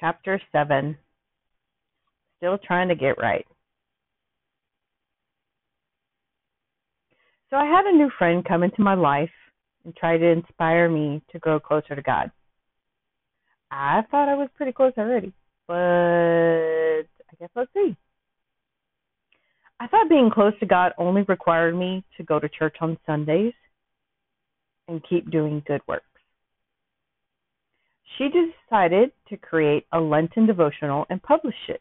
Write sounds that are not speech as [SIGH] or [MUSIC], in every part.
Chapter 7 Still Trying to Get Right. So I had a new friend come into my life and try to inspire me to grow closer to God. I thought I was pretty close already, but I guess let's see. I thought being close to God only required me to go to church on Sundays and keep doing good works. She decided to create a Lenten devotional and publish it.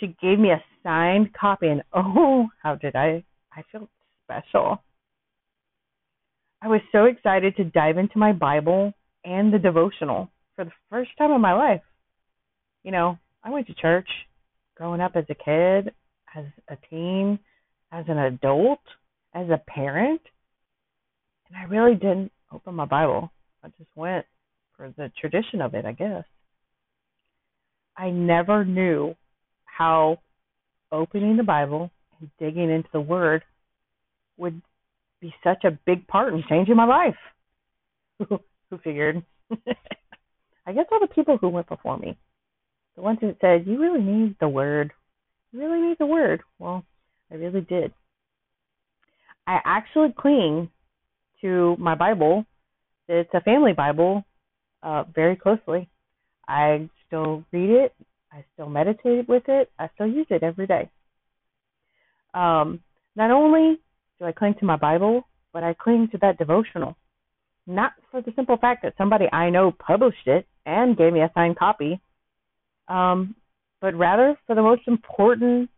She gave me a signed copy, and oh, how did I? I felt special. I was so excited to dive into my Bible and the devotional for the first time in my life. You know, I went to church growing up as a kid, as a teen, as an adult, as a parent, and I really didn't open my Bible. I just went for the tradition of it, I guess. I never knew how opening the Bible and digging into the Word would be such a big part in changing my life. [LAUGHS] who figured? [LAUGHS] I guess all the people who went before me, the ones who said, "You really need the Word. You really need the Word." Well, I really did. I actually cling to my Bible. It's a family Bible uh, very closely. I still read it. I still meditate with it. I still use it every day. Um, not only do I cling to my Bible, but I cling to that devotional. Not for the simple fact that somebody I know published it and gave me a signed copy, um, but rather for the most important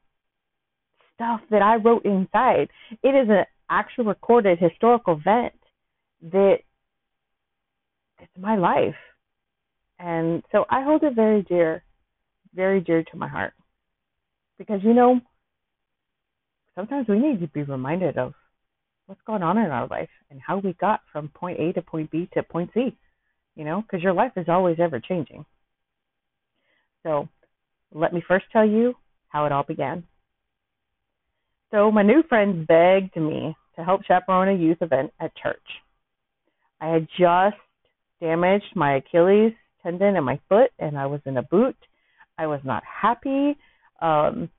stuff that I wrote inside. It is an actual recorded historical event that it's my life. And so I hold it very dear, very dear to my heart. Because, you know, sometimes we need to be reminded of what's going on in our life and how we got from point A to point B to point C, you know, because your life is always ever changing. So let me first tell you how it all began. So my new friends begged me to help chaperone a youth event at church. I had just damaged my Achilles tendon in my foot and I was in a boot. I was not happy. Um,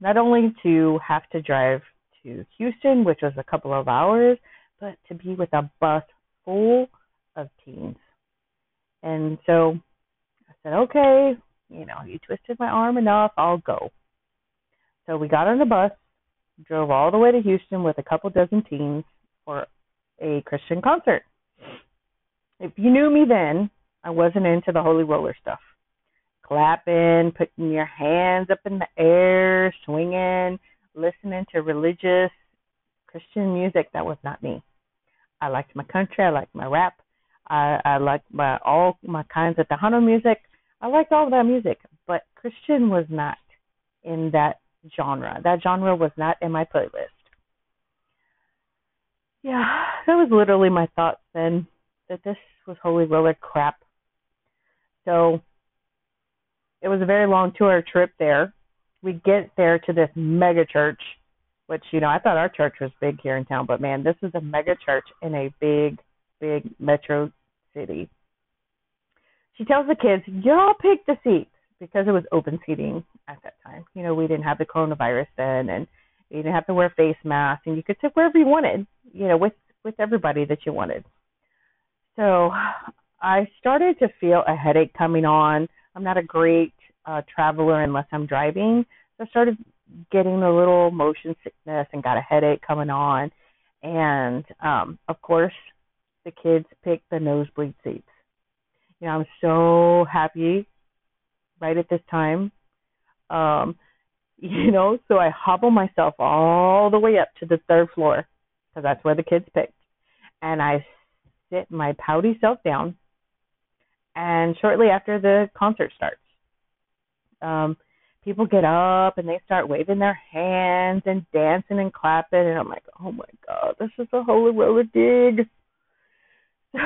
not only to have to drive to Houston, which was a couple of hours, but to be with a bus full of teens. And so I said, okay, you know, you twisted my arm enough, I'll go. So we got on the bus, drove all the way to Houston with a couple dozen teens for a Christian concert. If you knew me then, I wasn't into the holy roller stuff. Clapping, putting your hands up in the air, swinging, listening to religious Christian music, that was not me. I liked my country, I liked my rap, I, I liked my all my kinds of Tejano music. I liked all of that music, but Christian was not in that genre. That genre was not in my playlist. Yeah, that was literally my thoughts then that this was holy roller crap. So it was a very long two hour trip there. We get there to this mega church, which, you know, I thought our church was big here in town, but man, this is a mega church in a big, big metro city. She tells the kids, Y'all pick the seats because it was open seating at that time. You know, we didn't have the coronavirus then and you didn't have to wear face masks and you could sit wherever you wanted, you know, with with everybody that you wanted. So I started to feel a headache coming on. I'm not a great uh, traveler unless I'm driving. So I started getting a little motion sickness and got a headache coming on. And um, of course, the kids picked the nosebleed seats. You know, I'm so happy right at this time. Um, [LAUGHS] you know, so I hobble myself all the way up to the third floor because that's where the kids picked. And I sit my pouty self down, and shortly after the concert starts, um, people get up and they start waving their hands and dancing and clapping, and I'm like, oh my god, this is a holy roller dig. [LAUGHS]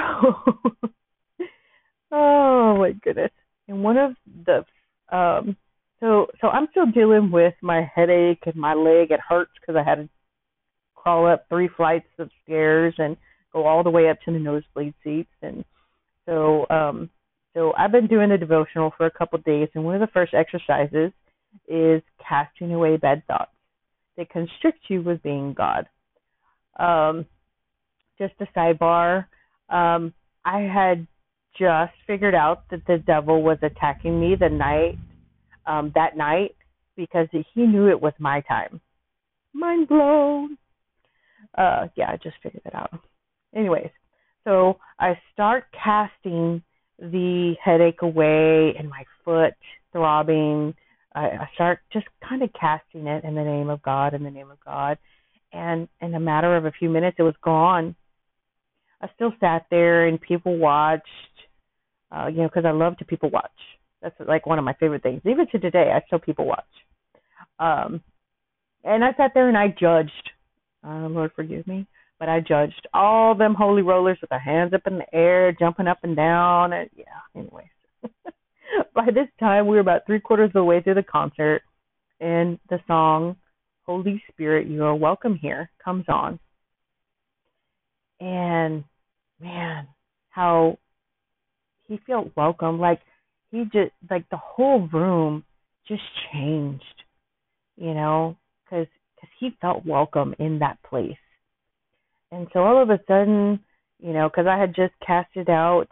So, oh my goodness! And one of the um, so so I'm still dealing with my headache and my leg. It hurts because I had to crawl up three flights of stairs and go all the way up to the nosebleed seats. And so, um, So I've been doing the devotional for a couple of days, and one of the first exercises is casting away bad thoughts that constrict you with being God. Um, just a sidebar. Um, I had just figured out that the devil was attacking me the night um, that night because he knew it was my time. Mind blown. Uh, yeah, I just figured it out. Anyways, so I start casting the headache away and my foot throbbing. I, I start just kind of casting it in the name of God, in the name of God. And in a matter of a few minutes, it was gone. I still sat there and people watched, uh, you know, because I love to people watch. That's like one of my favorite things. Even to today, I still people watch. Um, and I sat there and I judged. Uh, Lord forgive me, but I judged all them holy rollers with their hands up in the air, jumping up and down, and yeah. Anyways, [LAUGHS] by this time we were about three quarters of the way through the concert, and the song "Holy Spirit, You Are Welcome Here" comes on, and man, how he felt welcome. Like he just like the whole room just changed, you know, because cause he felt welcome in that place. And so all of a sudden, you know, because I had just casted out,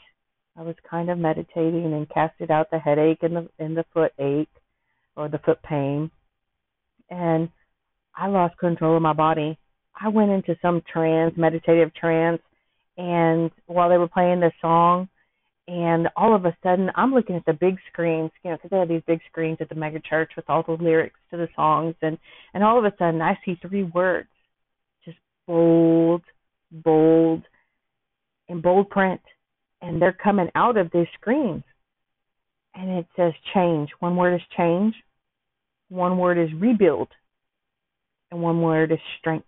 I was kind of meditating and casted out the headache and the and the foot ache or the foot pain, and I lost control of my body. I went into some trance, meditative trance, and while they were playing the song, and all of a sudden I'm looking at the big screens, you know, because they have these big screens at the mega church with all the lyrics to the songs, and and all of a sudden I see three words, just bold, bold, in bold print, and they're coming out of these screens, and it says change. One word is change, one word is rebuild, and one word is strength.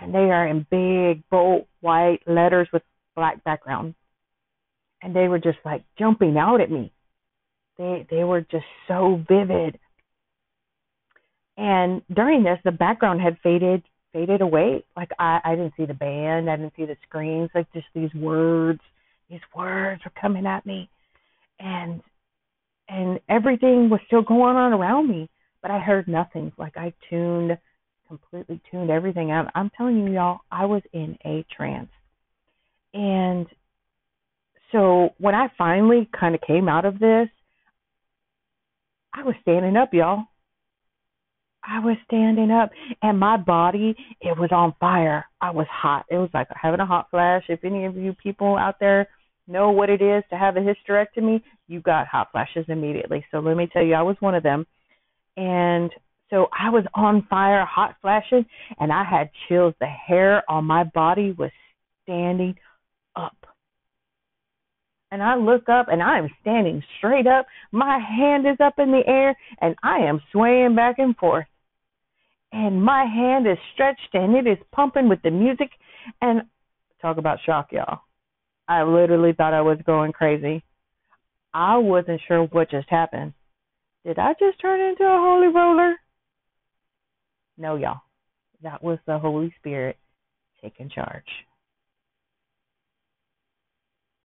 And they are in big, bold, white letters with black background and they were just like jumping out at me. They they were just so vivid. And during this, the background had faded faded away. Like I I didn't see the band, I didn't see the screens. Like just these words, these words were coming at me, and and everything was still going on around me, but I heard nothing. Like I tuned completely tuned everything out. I'm telling you, y'all, I was in a trance. And so when I finally kind of came out of this, I was standing up, y'all. I was standing up and my body, it was on fire. I was hot. It was like having a hot flash. If any of you people out there know what it is to have a hysterectomy, you got hot flashes immediately. So let me tell you, I was one of them. And so I was on fire, hot flashing, and I had chills. The hair on my body was standing up and I look up and I am standing straight up. My hand is up in the air and I am swaying back and forth. And my hand is stretched and it is pumping with the music. And talk about shock, y'all. I literally thought I was going crazy. I wasn't sure what just happened. Did I just turn into a holy roller? No, y'all. That was the Holy Spirit taking charge.